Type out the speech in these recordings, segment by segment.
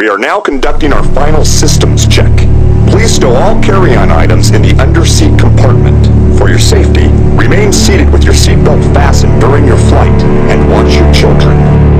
We are now conducting our final systems check. Please stow all carry-on items in the underseat compartment. For your safety, remain seated with your seatbelt fastened during your flight and watch your children.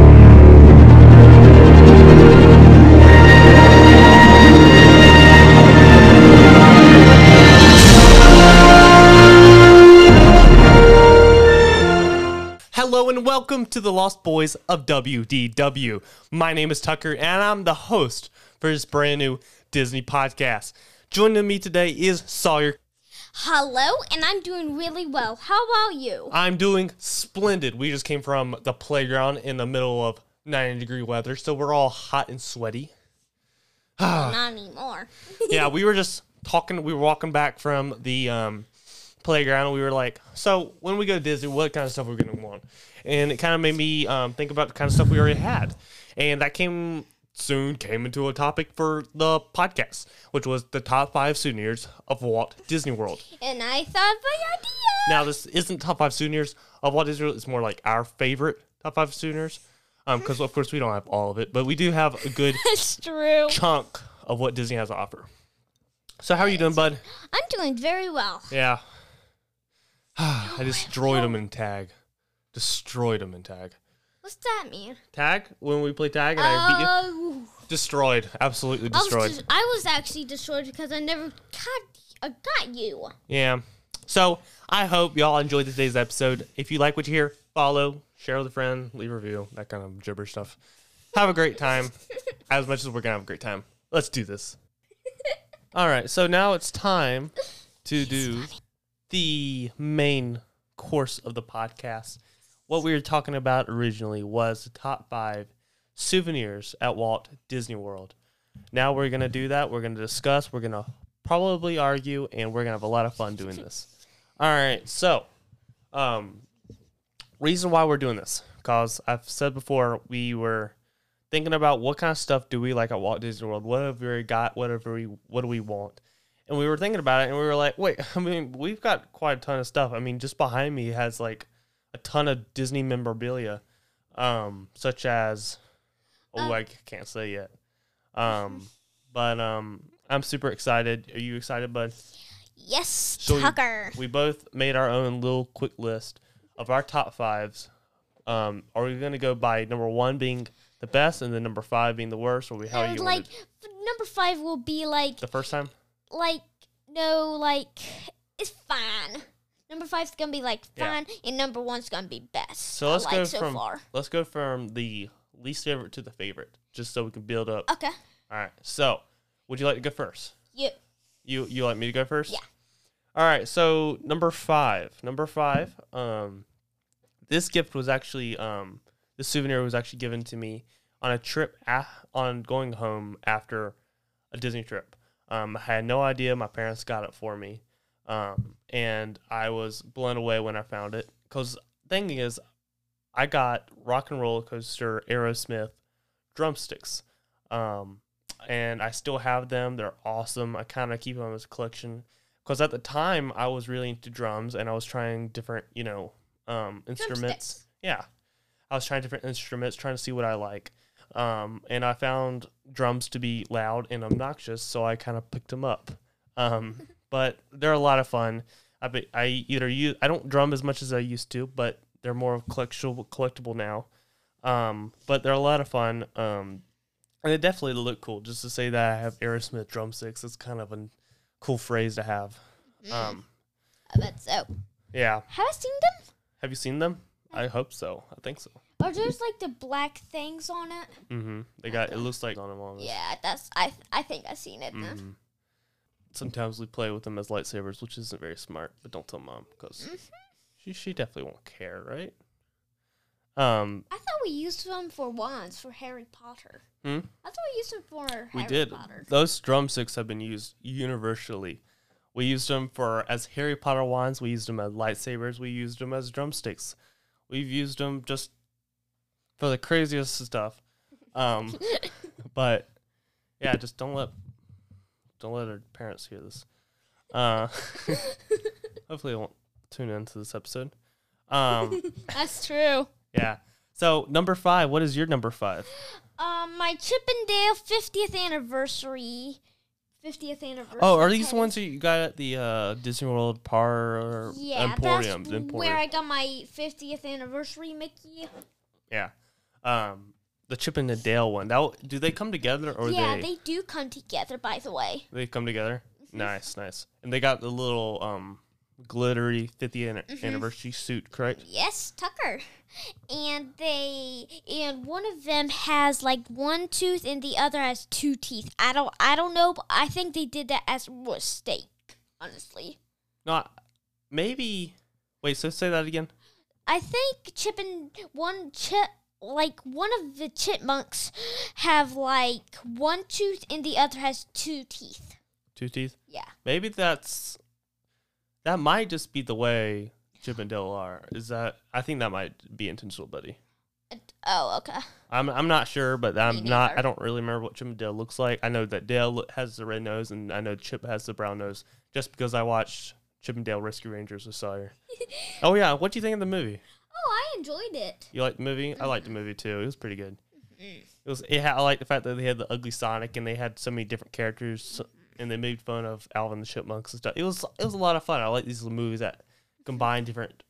Welcome to the Lost Boys of WDW. My name is Tucker and I'm the host for this brand new Disney podcast. Joining me today is Sawyer. Hello, and I'm doing really well. How about you? I'm doing splendid. We just came from the playground in the middle of 90 degree weather, so we're all hot and sweaty. Not anymore. yeah, we were just talking. We were walking back from the um, playground, and we were like, "So when we go to Disney, what kind of stuff are going to want?" And it kind of made me um, think about the kind of stuff we already had, and that came soon came into a topic for the podcast, which was the top five souvenirs of Walt Disney World. And I thought an idea. Now, this isn't top five souvenirs of Walt Disney World; it's more like our favorite top five souvenirs. Because of course we don't have all of it, but we do have a good chunk of what Disney has to offer. So how are you doing, bud? I'm doing very well. Yeah. I destroyed him in tag. Destroyed him in tag. What's that mean? Tag? When we play tag and I beat you? Oh, Destroyed. Absolutely I was, destroyed. des- I was actually destroyed because I never got, uh, got you. yeah. So I hope y'all enjoyed today's episode. If you like what you hear, follow, share with a friend, leave a review, that kind of gibberish stuff. Have a great time. as much as we're gonna have a great time. Let's do this. All right, so now it's time to do the main course of the podcast. What we were talking about originally was the top five souvenirs at Walt Disney World. Now we're going to do that. We're going to discuss. We're going to probably argue, and we're going to have a lot of fun doing this. All right. So, um, reason why we're doing this, because I've said before, we were thinking about what kind of stuff do we like at Walt Disney World. What have we got? Whatever we, what do we want? And we were thinking about it, and we were like, wait. I mean, we've got quite a ton of stuff. I mean, just behind me has like a ton of Disney memorabilia, um, such as oh, I can't say yet. Um, but um, I'm super excited. Are you excited, bud? Yes, So we- Tucker. We both made our own little quick list of our top fives. Um, are we going to go by number one being the best and then number five being the worst, or we how And, you like, number five will be like, the first time? like, no, like, it's fine. Number five's gonna be like Yeah. and number one's gonna be best. So let's like go so from far. let's go from the least favorite to the favorite, just so we can build up. Okay, All right. So, would you like to go first? you. You you like me to go first? Yeah. All right. So number five. Number five. Um, this gift was actually um, this souvenir was actually given to me on a trip a- on going home after a Disney trip. Um, I had no idea. My parents got it for me, um, and I was blown away when I found it. Cause thing is, I got Rock and Roller Coaster Aerosmith drumsticks. Um, and I still have them. They're awesome. I kind of keep them as a collection because at the time I was really into drums and I was trying different, you know, um, instruments. Yeah, I was trying different instruments, trying to see what I like. Um, and I found drums to be loud and obnoxious, so I kind of picked them up. Um, but they're a lot of fun. I be, I either use I don't drum as much as I used to, but they're more collectible collectible now. Um, but they're a lot of fun. Um, and they definitely look cool. Just to say that I have Aerosmith drumsticks, it's kind of a cool phrase to have. Um, I bet so. yeah. Have I seen them? Have you seen them? I hope so. I think so. Are those like the black things on it? Mm-hmm. They got it looks like on them this. Yeah, that's I. I think I've seen it. then. Sometimes we play with them as lightsabers, which isn't very smart. But don't tell mom because Mm-hmm. she she definitely won't care, right? Um, I thought we used them for wands for Harry Potter. Hmm? I thought we used them for Harry we did. Potter. Those drumsticks have been used universally. We used them for as Harry Potter wands. We used them as lightsabers. We used them as drumsticks. We've used them just for the craziest stuff. Um, but yeah, just don't let don't let our parents hear this. Uh, hopefully, they won't tune into this episode. Um, That's true. yeah. So number five, what is your number five? Um, my Chippendale 50th anniversary. 50th anniversary. Oh, are these the ones that you got at the uh, Disney World Par Yeah, Emporium? where I got my 50th anniversary Mickey. yeah. Um, the Chip and the Dale one. That do they come together or yeah, they, they do come together. By the way. they come together? Mm-hmm. Nice, nice. And they got the little um glittery 50th Mm-hmm. anniversary suit, correct? Yes, Tucker. And they and one of them has like one tooth and the other has two teeth. I don't I don't know, but I think they did that as a mistake, honestly. Not maybe. Wait, so say that again. I think Chip and one chip like one of the chipmunks have like one tooth and the other has two teeth. Two teeth. Yeah. Maybe that's that might just be the way Chip and Dale are. Is that I think that might be intentional, buddy. Uh, Oh, okay. I'm I'm not sure, but I'm not. I don't really remember what Chip and Dale looks like. I know that Dale has the red nose, and I know Chip has the brown nose, just because I watched Chip and Dale Rescue Rangers with Sawyer. oh yeah, what do you think of the movie? Oh, I enjoyed it. You liked the movie? I liked the movie too. It was pretty good. It was. It had, I like the fact that they had the ugly Sonic, and they had so many different characters, and they made fun of Alvin the Chipmunks and stuff. It was. It was a lot of fun. I like these little movies that combine different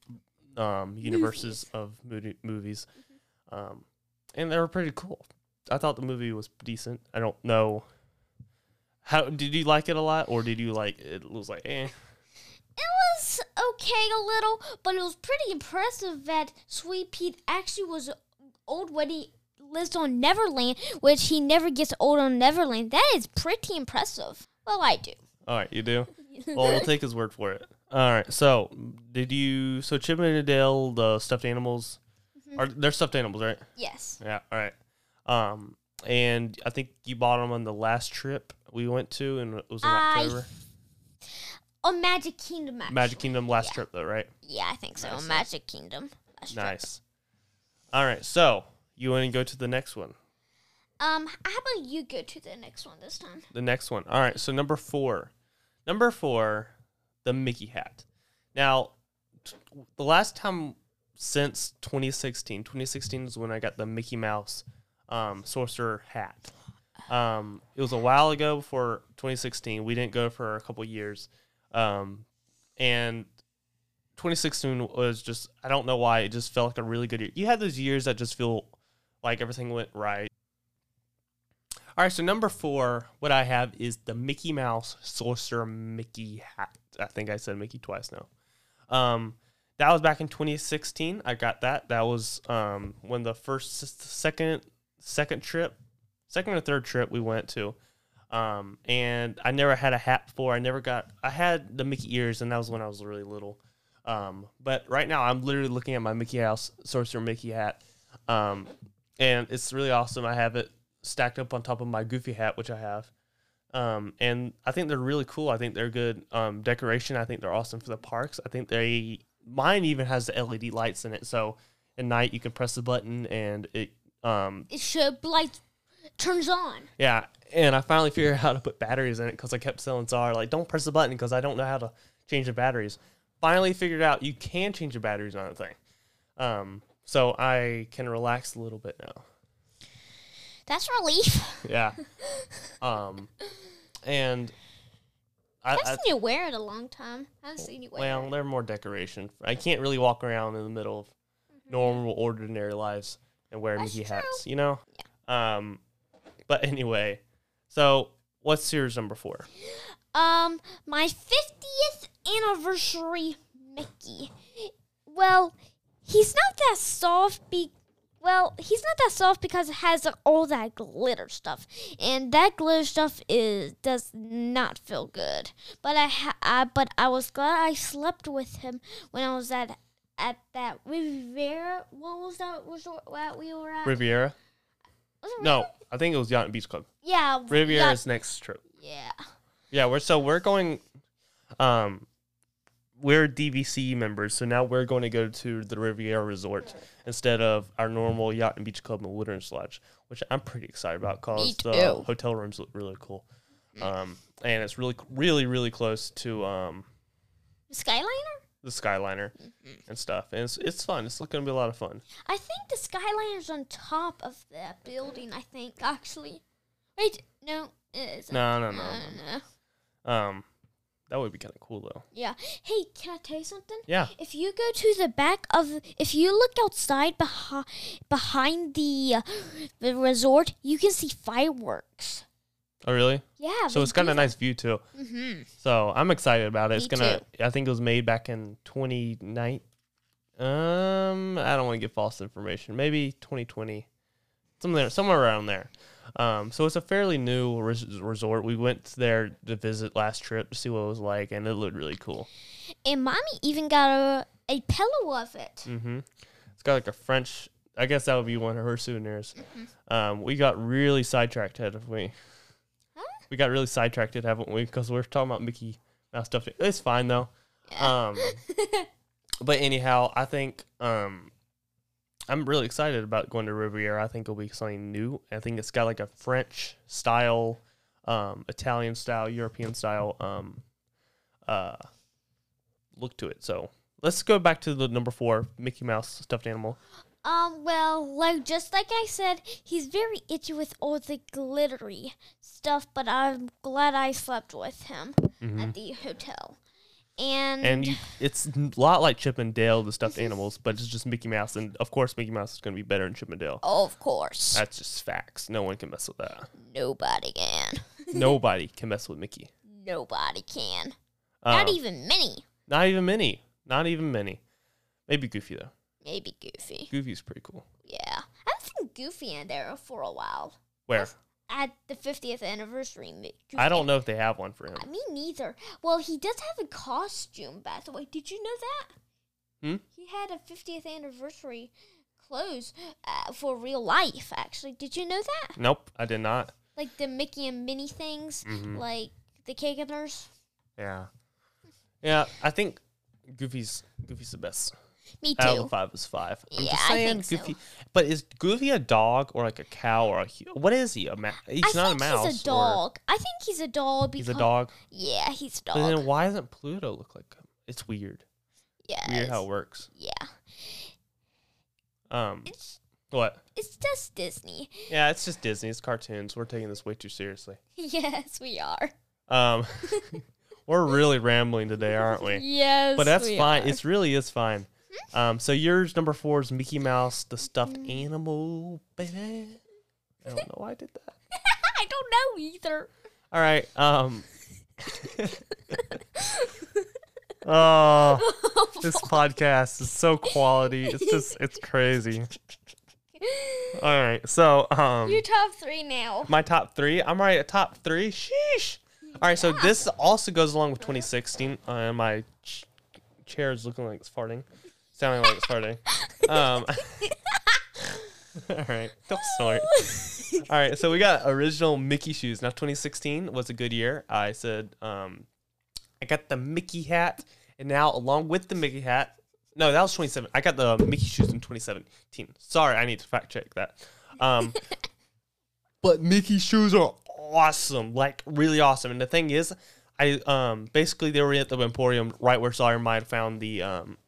um, universes of movie, movies, um, and they were pretty cool. I thought the movie was decent. I don't know. How did you like it a lot, or did you like it? Was like eh? It was okay a little, but it was pretty impressive that Sweet Pete actually was old when he lives on Neverland, which he never gets old on Neverland. That is pretty impressive. Well, I do. All right, you do. Well, we'll take his word for it. All right. So, did you? So, Chip and Dale, the stuffed animals, are they're stuffed animals, right? Yes. Yeah. All right. Um, and I think you bought them on the last trip we went to, and it was in I October. Oh, Magic Kingdom. Actually. Magic Kingdom last Yeah. trip, though, right? Yeah, I think so. Nice. Magic Kingdom. Nice. All right. So, you want to go to the next one? Um, how about you go to the next one this time? The next one. All right. So number four, number four, the Mickey hat. Now, t- the last time since 2016, 2016 is when I got the Mickey Mouse um, sorcerer hat. Um, it was a while ago before 2016. We didn't go for a couple years, um, and 2016 was just I don't know why it just felt like a really good year. You had those years that just feel like everything went right. All right, so number four, what I have is the Mickey Mouse Sorcerer Mickey hat. I think I said Mickey twice now. Um, that was back in 2016. I got that. That was um when the first, second, second trip, second or third trip we went to. Um, and I never had a hat before. I never got. I had the Mickey ears, and that was when I was really little. Um, but right now I'm literally looking at my Mickey Mouse Sorcerer Mickey hat. Um, and it's really awesome. I have it stacked up on top of my Goofy hat, which I have. Um, and I think they're really cool. I think they're good um, decoration. I think they're awesome for the parks. I think they mine even has the LED lights in it, so at night you can press the button and it um It should like turns on. yeah. And I finally figured out how to put batteries in it because I kept telling Sawyer like don't press the button because I don't know how to change the batteries. Finally figured out you can change the batteries on the thing. Um, so I can relax a little bit now. That's relief. Yeah. um, and I, I've I seen you wear it a long time. I haven't seen you wear well, it. they're more decoration. I can't really walk around in the middle of normal, ordinary lives and wear Mm-hmm. That's Mickey true. hats. You know. Um, but anyway, so what's yours number four? Um, my 50th anniversary Mickey. Well, he's not that soft be well, he's not that soft because it has all that glitter stuff, and that glitter stuff is does not feel good. But I, ha- I but I was glad I slept with him when I was at at that Riviera. What was that resort that we were at? Riviera? Was it No, I think it was Yacht and Beach Club. Yeah, Riviera's next trip. Yeah. Yeah, we're so we're going. Um, we're DVC members, so now we're going to go to the Riviera Resort instead of our normal Yacht and Beach Club in Wilderness Lodge, which I'm pretty excited about because the too. hotel rooms look really cool. Um, and it's really, really, really close to um, Skyliner. The Skyliner and stuff, and it's it's fun. It's going to be a lot of fun. I think the Skyliner's on top of that building. I think actually. Wait, no, it no, no, No, no. no. Um, that would be kind of cool though. Yeah. Hey, can I tell you something? Yeah. If you go to the back of, if you look outside behind behind the uh, the resort, you can see fireworks. Oh, really? Yeah. So it's got a nice view too. Mm-hmm. So I'm excited about it. It's Me gonna. I think it was made back in 2019. Um, I don't want to give false information. Maybe 2020, somewhere somewhere around there. Um, so it's a fairly new res- resort. We went there to visit last trip to see what it was like, and it looked really cool. And mommy even got a a pillow of it. Mm-hmm. It's got like a French. I guess that would be one of her souvenirs. Um, we got really sidetracked, haven't we? We got really sidetracked, haven't we? Because we are talking about Mickey Mouse stuff. It's fine though. Um, but anyhow, I think um, I'm really excited about going to Riviera. I think it'll be something new. I think it's got like a French style, um, Italian style, European style um, uh, look to it. So let's go back to the number four Mickey Mouse stuffed animal. Um, well, like just like I said, he's very itchy with all the glittery stuff, but I'm glad I slept with him at the hotel. And, Mm-hmm. And you, it's a lot like Chip and Dale, the stuffed animals, but it's just Mickey Mouse. And of course, Mickey Mouse is going to be better than Chip and Dale. of course, That's just facts. No one can mess with that. nobody can. Nobody can mess with Mickey. Nobody can. Um, Not even Minnie. Not even Minnie. Not even Minnie. Maybe Goofy though. Maybe Goofy. Goofy's pretty cool. Yeah, I haven't seen Goofy in there for a while. Where? At the 50th anniversary. Goofy I don't know if they have one for him. Uh, Me neither. Well, he does have a costume, by the way. Did you know that? Hmm? He had a 50th anniversary clothes uh, for real life, actually. Did you know that? Nope, I did not. Like the Mickey and Minnie things, Mhm. like the cake. Yeah. Yeah, I think Goofy's Goofy's the best. Me Out of the too. five is five. I'm Yeah, just I saying think so. But is Goofy a dog or like a cow or a what is he? A ma- He's I not a mouse. he's a or- dog. I think he's a dog because He's a dog. Yeah, he's a But dog. then why doesn't Pluto look like him? It's weird. yeah, Weird how it works. yeah. Um, It's what? it's just Disney. Yeah, it's just Disney. It's cartoons. We're taking this way too seriously. yes, we are. Um, we're really rambling today, aren't we? Yes, But that's fine. are. It really is fine. Um, so yours number four is Mickey Mouse, the stuffed Mm. animal, baby. I don't know why I did that. I don't know either. All right. Um. oh, this podcast is so quality. It's just it's crazy. All right. So um. Your top three now. My top three. I'm right at top three. Sheesh. All right, so this also goes along with 2016. Uh, my ch- chair is looking like it's farting, sounding like it's farting. Um, all right, don't snort. All right, so we got original Mickey shoes. Now, 2016 was a good year. I said um, I got the Mickey hat, and now along with the Mickey hat, no, that was 27. I got the Mickey shoes in 2017. Sorry, I need to fact check that. Um, but Mickey shoes are awesome, like really awesome. And the thing is, I um basically they were at the Emporium right where Sawyer might have found the um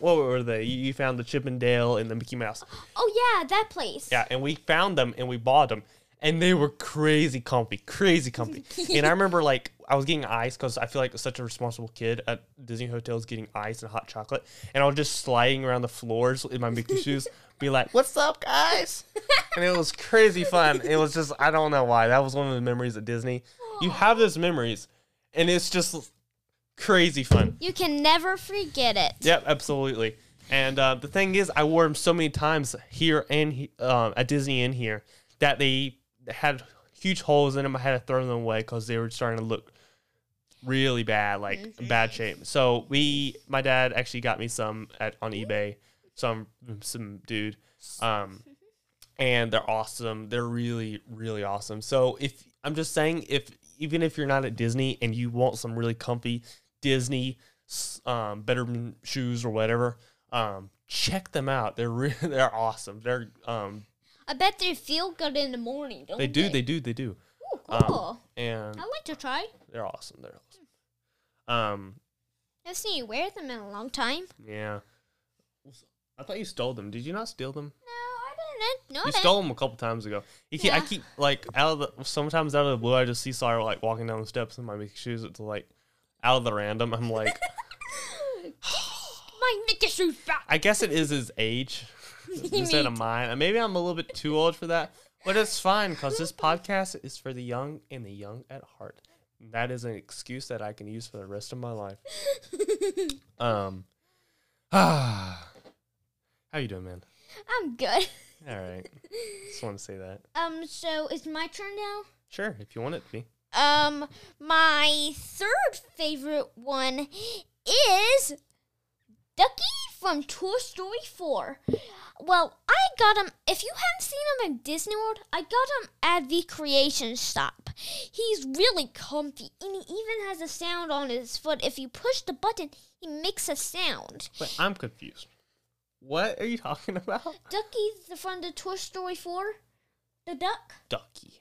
what were they? You you found the Chippendale and and the Mickey Mouse. Oh yeah, that place. Yeah, and we found them and we bought them. And they were crazy comfy, crazy comfy. and I remember like I was getting ice because I feel like such a responsible kid at Disney hotels getting ice and hot chocolate. And I was just sliding around the floors in my Mickey shoes, be like, "What's up, guys?" and it was crazy fun. It was just I don't know why that was one of the memories at Disney. You have those memories, and it's just crazy fun. You can never forget it. Yep, absolutely. And uh, the thing is, I wore them so many times here and um, at Disney in here that they had huge holes in them. I had to throw them away because they were starting to look really bad, like bad shape. So we, my dad actually got me some at on eBay, some some dude, um, and they're awesome. They're really really awesome. So if I'm just saying, if even if you're not at Disney and you want some really comfy Disney um, better shoes or whatever, um, check them out. They're re- they're awesome. They're um, I bet they feel good in the morning, don't they they? do they do they do. Ooh, Um, cool. and I'd like to try. they're awesome. They're awesome. Um, I've seen you wear them in a long time. Yeah. I thought you stole them. Did you not steal them? No, I didn't. No, You stole them a couple times ago. You keep, I keep like out of the sometimes out of the blue. I just see Sawyer like walking down the steps in my shoes. It's like out of the random. I'm like, My Mickey shoes back. I guess it is his age instead of mine. Maybe I'm a little bit too old for that, but it's fine because this podcast is for the young and the young at heart. That is an excuse that I can use for the rest of my life. Um, ah, how you doing, man? I'm good. All right, just want to say that. Um, so it's my turn now. Sure, if you want it to be. Um, my third favorite one is Ducky from Toy Story 4. Well, I got him. If you haven't seen him in Disney World, I got him at the Creations Shop. He's really comfy, and he even has a sound on his foot. If you push the button, he makes a sound. But I'm confused. What are you talking about? Ducky's from the Toy Story 4. The duck Ducky,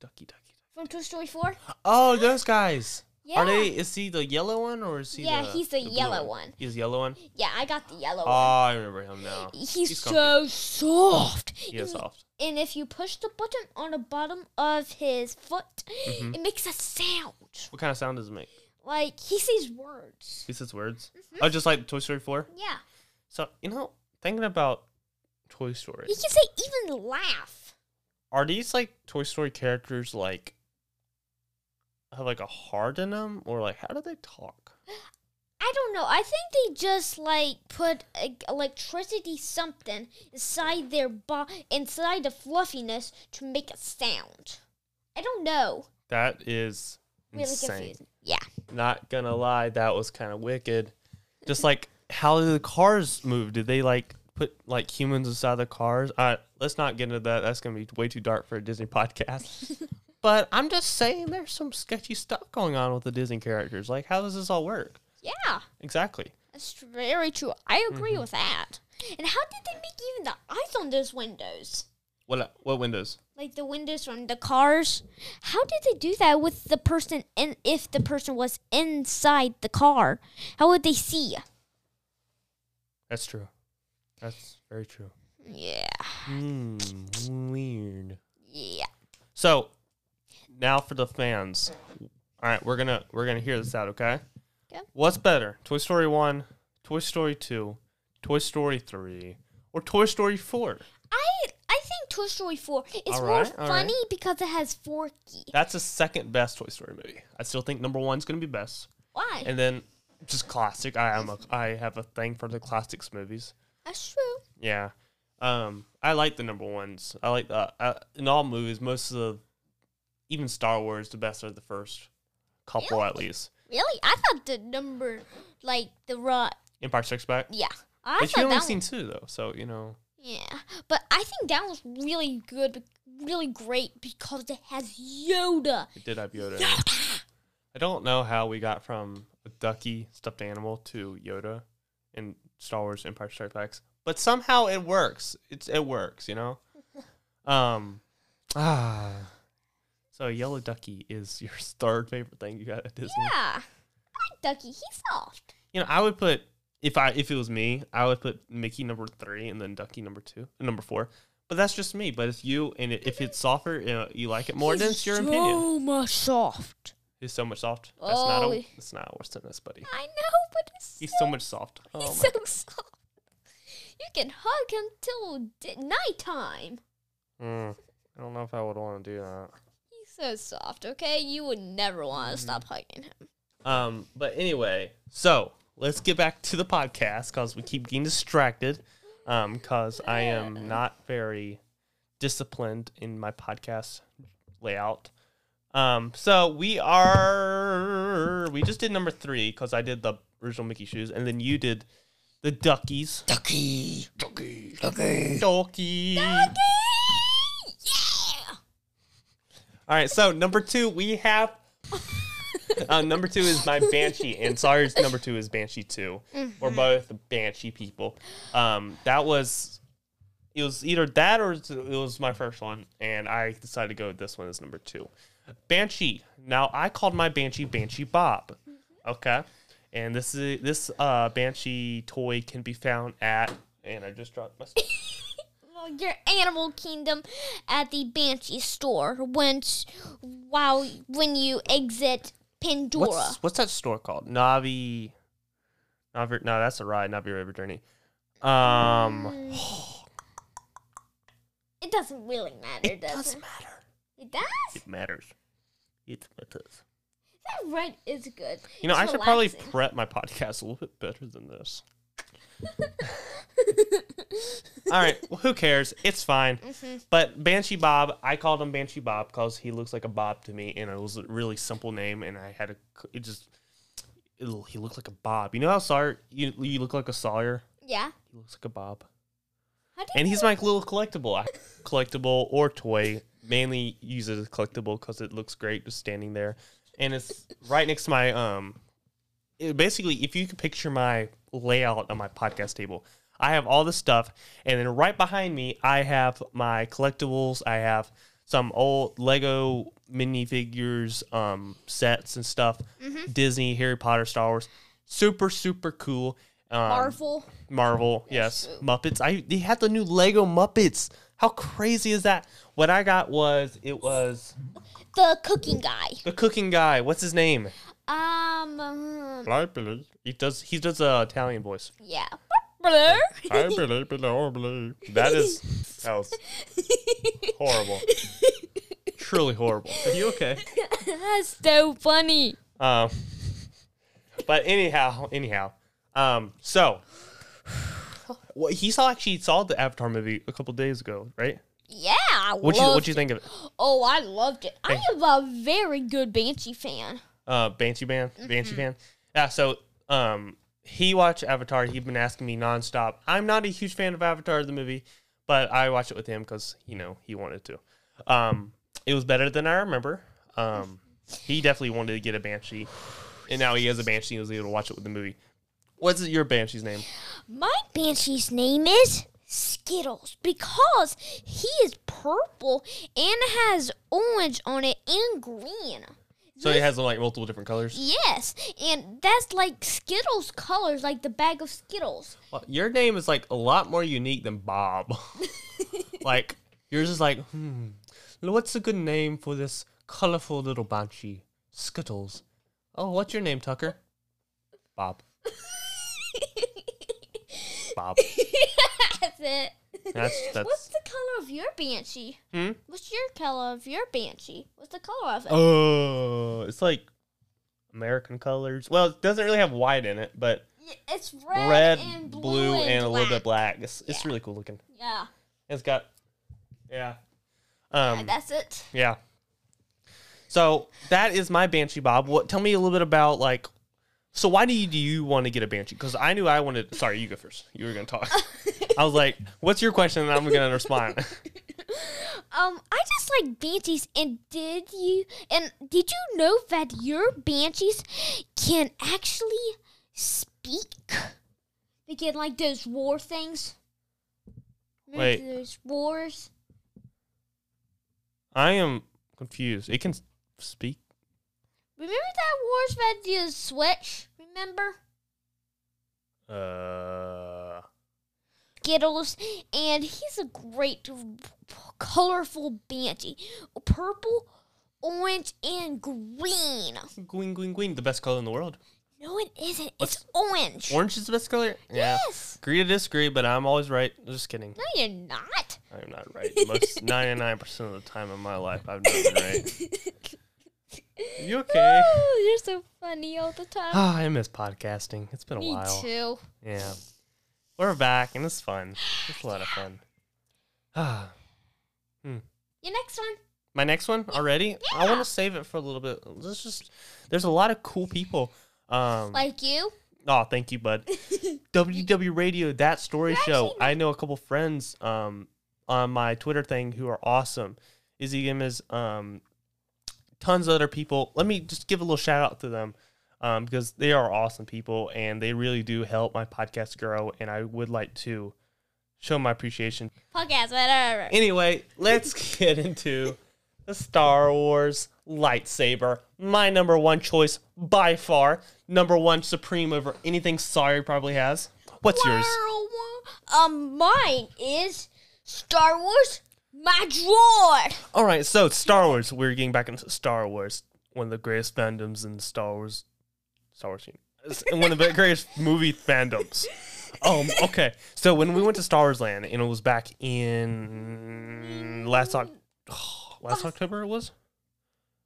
ducky, ducky. From Toy Story 4. Oh, those guys. Yeah. Are they? Is he the yellow one or is he? Yeah, the, he's the blue yellow one. He's the yellow one. Yeah, I got the yellow Oh, one. I remember him now. He's, he's so soft. He is and, soft. and if you push the button on the bottom of his foot, Mm-hmm. it makes a sound. What kind of sound does it make? Like he says words. He says words. Mm-hmm. Oh, just like Toy Story 4? Yeah. So, you know, thinking about Toy Story, He can say even laugh. are these like Toy Story characters like have like a heart in them? Or like, how do they talk? I don't know. I think they just like put uh, electricity something inside their bo- inside the fluffiness to make a sound. I don't know. That is Really insane. confusing. Yeah. Not gonna lie, that was kind of wicked. Just like how do the cars move? Did they like put like humans inside the cars? Uh, let's not get into that. That's gonna be way too dark for a Disney podcast. but I'm just saying, there's some sketchy stuff going on with the Disney characters. Like, how does this all work? Yeah. Exactly. That's very true. I agree Mm-hmm. with that. And how did they make even the eyes on those windows? What what windows? Like the windows from the cars. How did they do that with the person and if the person was inside the car? How would they see? That's true. That's very true. Yeah. Hmm. Weird. Yeah. So now for the fans. All right, we're gonna we're gonna hear this out, okay? Okay. What's better, Toy Story one, Toy Story two, Toy Story three, or Toy Story four? I I think Toy Story 4 is All more right, funny because it has Forky. That's the second best Toy Story movie. I still think number one's gonna be best, Why? and then just classic. I am a I have a thing for the classics movies. That's true. Yeah. Um, I like the number ones. I like the uh, in all movies. Most of the, even Star Wars, the best are the first couple at least. Really? I thought the number like the right. Empire Strikes Back. Yeah. I But you only seen was, two though, so you know. Yeah, but I think that was really good, really great because it has Yoda. It did have Yoda. it. I don't know how we got from a ducky stuffed animal to Yoda in Star Wars Empire Strikes Back, but somehow it works. It's it works, you know. Um, ah. So yellow ducky is your third favorite thing you got at Disney. Yeah, I like Ducky. He's soft. You know, I would put if I if it was me, I would put Mickey number three and then Ducky number two, number four. But that's just me. But if you and it, if it's softer, you, know, you like it more, then it's your opinion. So much soft. He's so much soft. That's not Oh. a, that's not worse than this, buddy. I know, but it's He's so, so much soft. Oh he's so soft. You can hug him till di- nighttime. Mm, I don't know if I would want to do that. He's so soft. Okay, you would never want to stop Mm-hmm. hugging him. Um, but anyway, so let's get back to the podcast because we keep getting distracted. Um, because I am not very disciplined in my podcast layout. Um, so we are we just did number three because I did the original Mickey shoes, and then you did the Duckies. Ducky, Ducky, Ducky, Ducky. Yeah. All right, so number two we have. uh, number two is my Banshee, and Sawyer's number two is Banshee 2 We're both Banshee people. Um, that was it was either that or it was my first one, and I decided to go with this one as number two. Banshee. Now I called my Banshee Banshee Bob. Okay, And this is this uh banshee toy can be found at and I just dropped my Your Animal Kingdom at the Banshee store once while when you exit Pandora. What's what's that store called? Na'vi Na'vi no, that's a ride, Na'vi River Journey. Um It doesn't really matter, it does does it? matter. It does. It matters. It matters. That ride is good. You know, It's I should probably prep my podcast a little bit better than this. All right, well, who cares? It's fine. Mm-hmm. But Banshee Bob, I called him Banshee Bob because he looks like a Bob to me, and it was a really simple name, and I had a, it just, it, he looked like a Bob. You know how Sawyer, you, you look like a Sawyer? Yeah. He looks like a Bob. And he's my little collectible. I- Collectible or toy. Mainly use it as collectible because it looks great just standing there. And it's right next to my um it- basically if you can picture my layout on my podcast table, I have all this stuff and then right behind me I have my collectibles. I have some old Lego minifigures, um, sets and stuff. Disney, Harry Potter, Star Wars. Super, super cool. Um, Marvel. Marvel, yes. Muppets. I they had the new Lego Muppets. How crazy is that? What I got was it was The cooking guy. the cooking guy. What's his name? Um. um, believe he does. He does a Italian voice. yeah. I believe, believe. That is that was horrible. Truly horrible. Are you okay? That's so funny. Um, but anyhow, anyhow, um, so well, he saw actually saw the Avatar movie a couple days ago, right? Yeah. I What you loved what you it. think of it? Oh, I loved it. I am a very good Banshee fan. uh Banshee Band, Banshee fan. Yeah, so um he watched Avatar. He'd been asking me nonstop. I'm not a huge fan of Avatar the movie, but I watched it with him because you know he wanted to. Um, it was better than I remember. Um, he definitely wanted to get a Banshee, and now he has a Banshee. He was able to watch it with the movie. What's your Banshee's name? My Banshee's name is Skittles because he is purple and has orange on it and green. So it has like multiple different colors. Yes, and that's like Skittles colors, like the bag of Skittles. Well, your name is like a lot more unique than Bob. like yours is like, hmm, what's a good name for this colorful little banshee? Skittles. Oh, what's your name, Tucker? Bob. Bob. That's it. That's What's the color of your Banshee? Hmm? What's your color of your Banshee? What's the color of it? Oh, it's like American colors. Well, it doesn't really have white in it, but It's red, red, and blue, blue, and, and, a little bit black. It's, it's really cool looking. Yeah, It's got, yeah. Um, that's it. Yeah. So that is my banshee, Bob. What? Tell me a little bit about like. So why do you do you want to get a banshee? Because I knew I wanted. Sorry, you go first. You were gonna talk. I was like, "What's your question?" And I'm gonna respond. Um, I just like banshees. And did you? And did you know that your banshees can actually speak? They can like those war things. Remember Wait. those wars. I am confused. It can speak. Remember that wars that you switch? Remember Uh. Skittles, and he's a great, colorful banshee, purple, orange, and green. Green, green, gwing. The best color in the world. No, it isn't. It's orange. Orange is the best color. Yeah. Yes. Agree to disagree, but I'm always right. Just kidding. No, you're not. I'm not right. Most 99% of the time in my life, I've never been right. You okay? Oh, you're so funny all the time. Ah, I miss podcasting. It's been a while. Me while. too. Yeah. We're back and it's fun. It's a lot of fun. Ah. Your next one. My next one already? I want to save it for a little bit. Let's just there's a lot of cool people. Um Like you. Oh, thank you, bud. WDW Radio, that story You're show. actually I know a couple friends um on my Twitter thing who are awesome. Izzy Gimmers, um tons of other people. Let me just give a little shout out to them. Um, because they are awesome people and they really do help my podcast grow and I would like to show my appreciation. Podcast, whatever. Anyway, let's get into the Star Wars lightsaber. My number one choice by far. Number one supreme over anything Sawyer probably has. What's yours? Um, mine is Star Wars. My droid. All right, so Star Wars. We're getting back into Star Wars, one of the greatest fandoms in Star Wars. Star Wars, one of the greatest movie fandoms. Um, okay, so when we went to Star Wars Land, and it was back in last Oc- last October, it was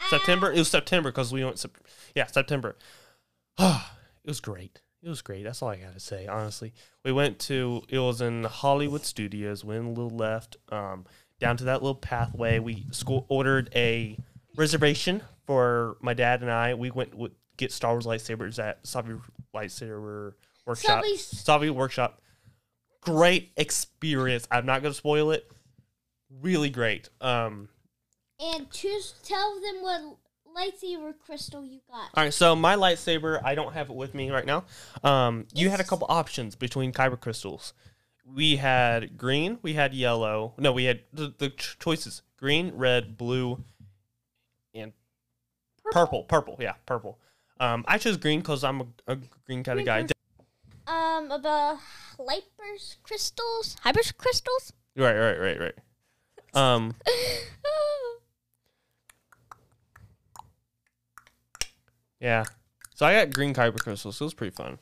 September. It was September because we went. Sep- yeah, September. it was great. It was great. That's all I gotta say. Honestly, we went to. It was in Hollywood Studios. Went a little left. Um, down to that little pathway. We school ordered a reservation for my dad and I. We went with get Star Wars lightsabers at Savi Lightsaber Workshop. Savi Workshop. Great experience. I'm not gonna spoil it. Really great. Um, And choose. Tell them what lightsaber crystal you got. All right, so my lightsaber, I don't have it with me right now. Um, you had a couple options between kyber crystals. We had green, we had yellow. No, we had the, the choices: green, red, blue, and purple. Purple, yeah, purple. Um, I chose green because I'm a, a green kind of guy. Um, about hyper crystals. Hyper crystals. Right, right, right, right. Um, yeah. So I got green kyber crystals. So it was pretty fun.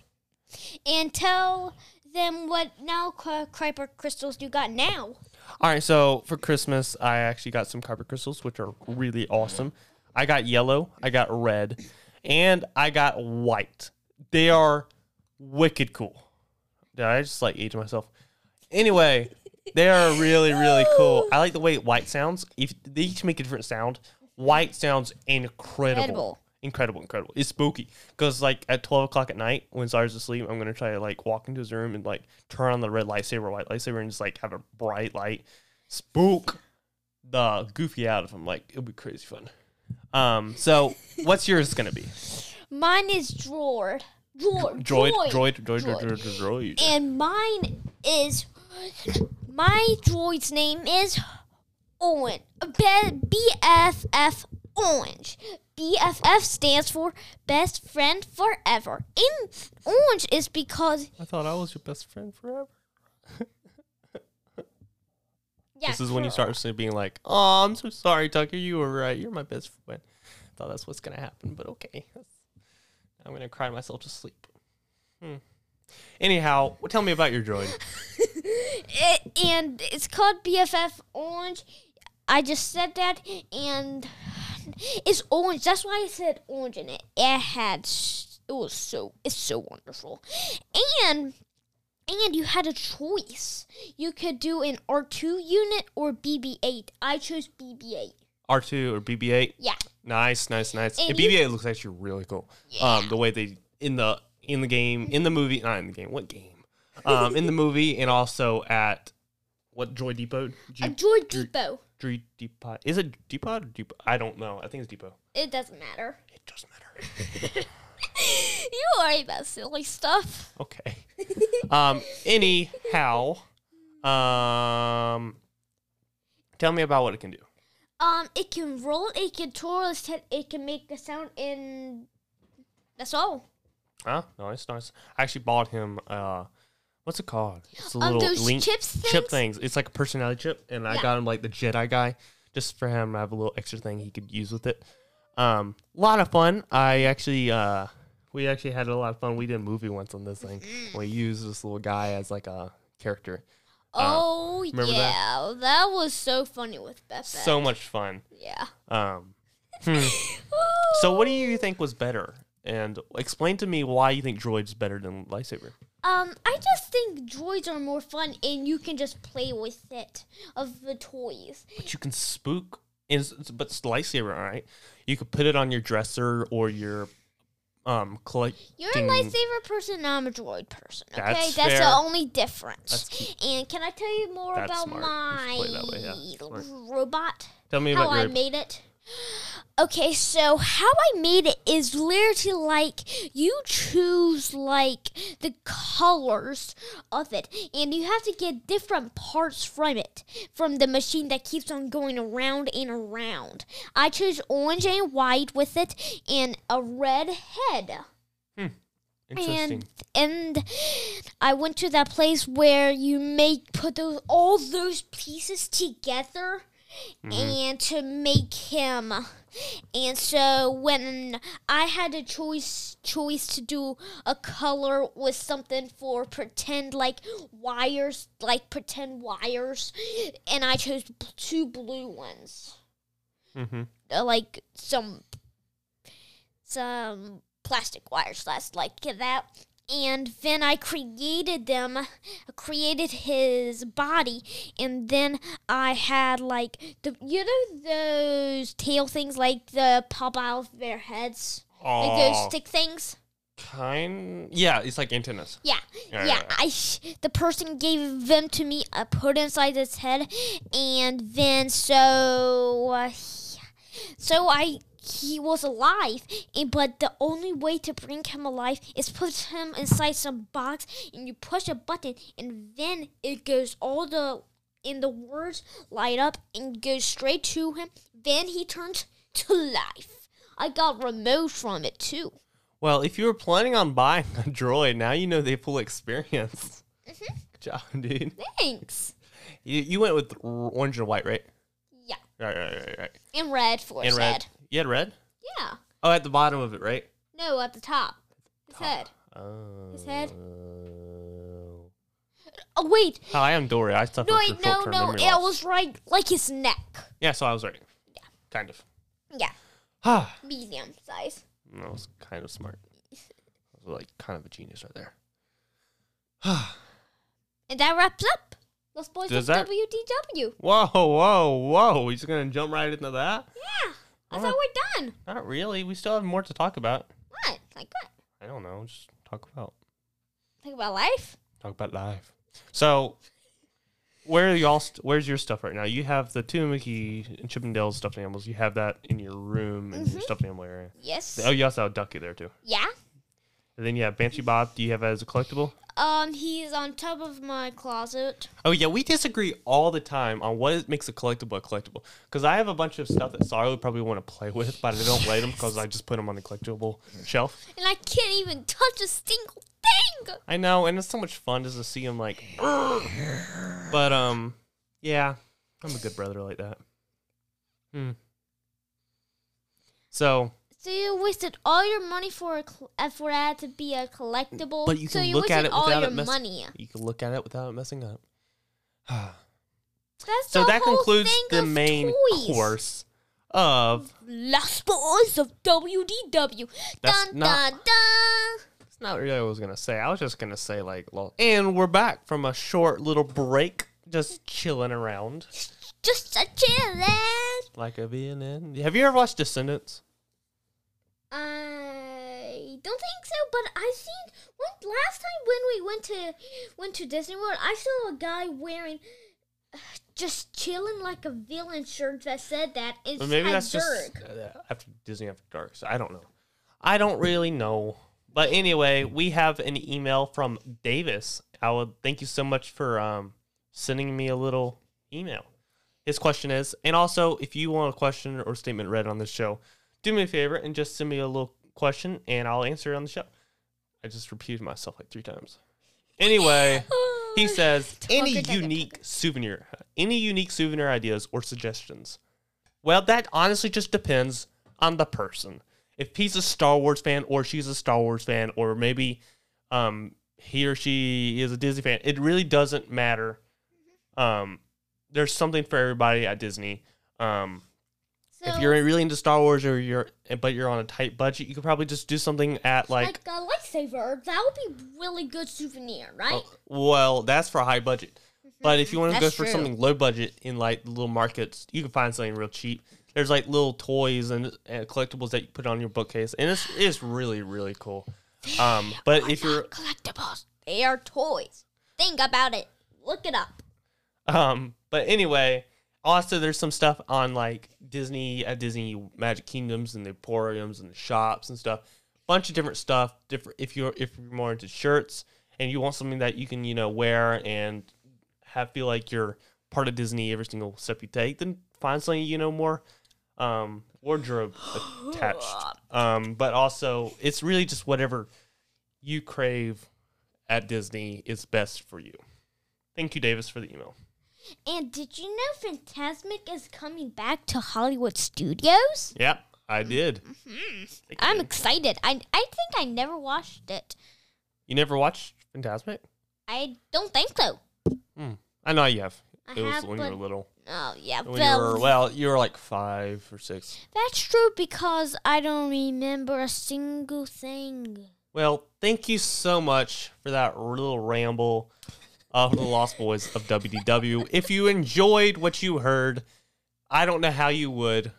and tell them what now kyber crystals you got now. All right, so for Christmas, I actually got some kyber crystals, which are really awesome. I got yellow, I got red, and I got white. They are wicked cool. Did I just like age myself? Anyway, they are really, really cool. I like the way white sounds. If they each make a different sound, white sounds incredible. Incredible. Incredible, incredible. It's spooky because like at twelve o'clock at night when Sawyer's asleep, I'm gonna try to like walk into his room and like turn on the red lightsaber, white lightsaber, and just like have a bright light, spook the goofy out of him. Like it'll be crazy fun. Um, so what's yours gonna be? Mine is droid. Droid. Droid, Droid. droid, droid, droid, droid, droid. And mine is my droid's name is Owen. B- BFF Orange. BFF stands for best friend forever. In orange is because I thought I was your best friend forever. yeah, this is when you start being like, "Oh, I'm so sorry, Tucker. You were right. You're my best friend." I thought that's what's gonna happen, but okay. I'm gonna cry myself to sleep. Hmm. Anyhow, tell me about your droid. It, and it's called BFF Orange. I just said that, and it's orange. That's why I said orange in it. It had, it was so, it's so wonderful, and and you had a choice. You could do an R two unit or BB eight. I chose BB eight. R2 or BB-8. Yeah, Nice, nice, nice. And And BB-8 looks actually really cool. Um, the way they in the in the game, in the movie, not in the game. What game? Um, in the movie, and also at what Joy Depot? G- a Droid Depot. Joy Depot. Is it Depot or Depot? I don't know. I think it's Depot. It doesn't matter. It doesn't matter. You worry about silly stuff. Okay. um. Anyhow, um, tell me about what it can do. Um, it can roll, it can twirl, its head, it can make a sound, and that's all. Huh? Nice, nice. I actually bought him. Uh, what's it called? It's a Um, little those link chips chip things? things. It's like a personality chip, and I got him like the Jedi guy, just for him I have a little extra thing he could use with it. Um, a lot of fun. I actually, uh, we actually had a lot of fun. We did a movie once on this thing. We used this little guy as like a character. oh Uh, that? yeah, that? was so funny with Beth. So much fun. yeah. Um, hmm. so what do you think was better? And explain to me why you think droid's better than lightsaber. Um, I just think droids are more fun, and you can just play with it of the toys. But you can spook. Is but lightsaber, right? You could put it on your dresser or your um collect. You're a lightsaber person, I'm a droid person. Okay, That's that's, the only difference. And can I tell you more That's about smart. My should play that way, yeah. Robot? Tell me How about I made it? Okay, so how I made it is literally like you choose like the colors of it, and you have to get different parts from it from the machine that keeps on going around and around. I chose orange and white with it, and a red head. Hmm, interesting. And and I went to that place where you make put those all those pieces together mm-hmm. and to make him. And so when I had a choice choice to do a color with something for pretend like wires, like pretend wires, and I chose two blue ones, mm-hmm. uh, like some some plastic wires last like that and then I created them, created his body, and then I had like the you know those tail things like the pop out of their heads, like those stick things. Kind. Yeah, it's like antennas. Yeah, Yeah, yeah. I sh- the person gave them to me. I put inside his head, and then so uh, so I he was alive. And but the only way to bring him alive is put him inside some box, and you push a button, and then it goes all the and the words light up and goes straight to him. Then he turns to life. I got remote from it too. Well, if you were planning on buying a droid, now you know the full experience. Mm-hmm. Good job, dude. Thanks. You, you went with orange and white, right? Yeah, Right, right, right, right. and red for And red. You had red? Yeah. Oh, at the bottom of it, right? No, at the top. His head. Oh. His head. Oh wait, Oh, I am Dory. I suffer no, wait, no, no, it loss. was right, like his neck. Yeah, so I was right. Yeah. Kind of. Yeah, Ah, medium size. That was kind of smart. I was like kind of a genius right there. Ha! And that wraps up Los Boys Does WDW. Whoa, whoa, whoa! Just gonna jump right into that? Yeah, I thought we're done. Not really. We still have more to talk about. What? Like what? I don't know. Just talk about Think about life. talk about life. So, where are y'all? St- where's your stuff right now? You have the two Mickey and Chip 'n Dale stuffed animals. You have that in your room in your mm-hmm. stuffed animal area. Yes. Oh, you also have Ducky there too. Yeah. And then you have Banshee Bob. Do you have that as a collectible? Um, he's on top of my closet. Oh yeah, we disagree all the time on what makes a collectible a collectible. Because I have a bunch of stuff that Sarah would probably want to play with, but I don't play them because I just put them on the collectible shelf. And I can't even touch a single thing. I know, and it's so much fun just to see him like. but um, yeah, I'm a good brother like that. Hmm. So, So you wasted all your money for a cl- uh, for that to be a collectible. but you so can you look at wasted it all without your it mess- money. You can look at it without it messing up. That's so that concludes the main toys. course of. Lost Boys of WDW. That's dun not- dun dun. It's not really what I was gonna say. I was just gonna say like, lol. and we're back from a short little break, just chilling around Just a chillin'. like a violin. Have you ever watched Descendants? I don't think so, but I seen one last time when we went to went to Disney World. I saw a guy wearing uh, just chilling like a villain shirt that said that. It's maybe that's just uh, after Disney After Dark. So I don't know. I don't really know. But anyway, we have an email from Davis. I would thank you so much for um, sending me a little email. His question is, and also if you want a question or statement read on this show, do me a favor and just send me a little question and I'll answer it on the show. I just repeated myself like three times. Anyway, he says any unique souvenir, any unique souvenir ideas or suggestions. Well, that honestly just depends on the person. If he's a Star Wars fan or she's a Star Wars fan or maybe um, he or she is a Disney fan, it really doesn't matter. Um, there's something for everybody at Disney. Um, So, if you're really into Star Wars or you're but you're on a tight budget, you could probably just do something at like, like, a lightsaber, that would be really good souvenir, right? oh, well, that's for a high budget. But if you want to go That's for something low budget in like little markets, you can find something real cheap. There's like little toys and, and collectibles that you put on your bookcase, and it's it's really really cool. Um, but if you're collectibles, they are toys. Think about it. Look it up. Um, but anyway, also there's some stuff on like Disney at Disney Magic Kingdoms and the emporiums and the shops and stuff. Bunch of different stuff. Different if you're if you're more into shirts and you want something that you can you know wear and have feel like you're part of Disney every single step you take, then find something you know more um, wardrobe attached. Um, but also it's really just whatever you crave at Disney is best for you. Thank you, Davis, for the email. And did you know Fantasmic is coming back to Hollywood Studios? Yep, I did. Mm-hmm. Thank I'm excited. I I think I never watched it. You never watched Fantasmic? I don't think so. Hmm. I know you have. I It was have, when you were little. Oh yeah, When you were well, you were like five or six. that's true because I don't remember a single thing. Well, thank you so much for that little ramble of the Lost Boys of WDW. If you enjoyed what you heard, I don't know how you would,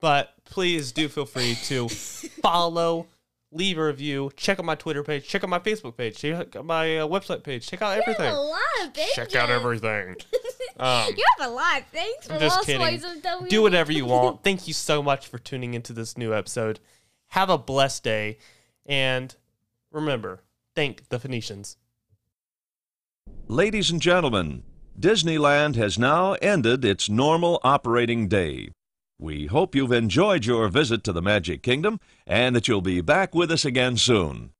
but please do feel free to follow, leave a review, check out my Twitter page, check out my Facebook page, check out my uh, website page, check out everything. A lot of things. Check out everything. Um, You have a lot Thanks for I'm just Lost kidding. Boys of W. do whatever you want. Thank you so much for tuning into this new episode. Have a blessed day. And remember, thank the Phoenicians. Ladies and gentlemen, Disneyland has now ended its normal operating day. We hope you've enjoyed your visit to the Magic Kingdom and that you'll be back with us again soon.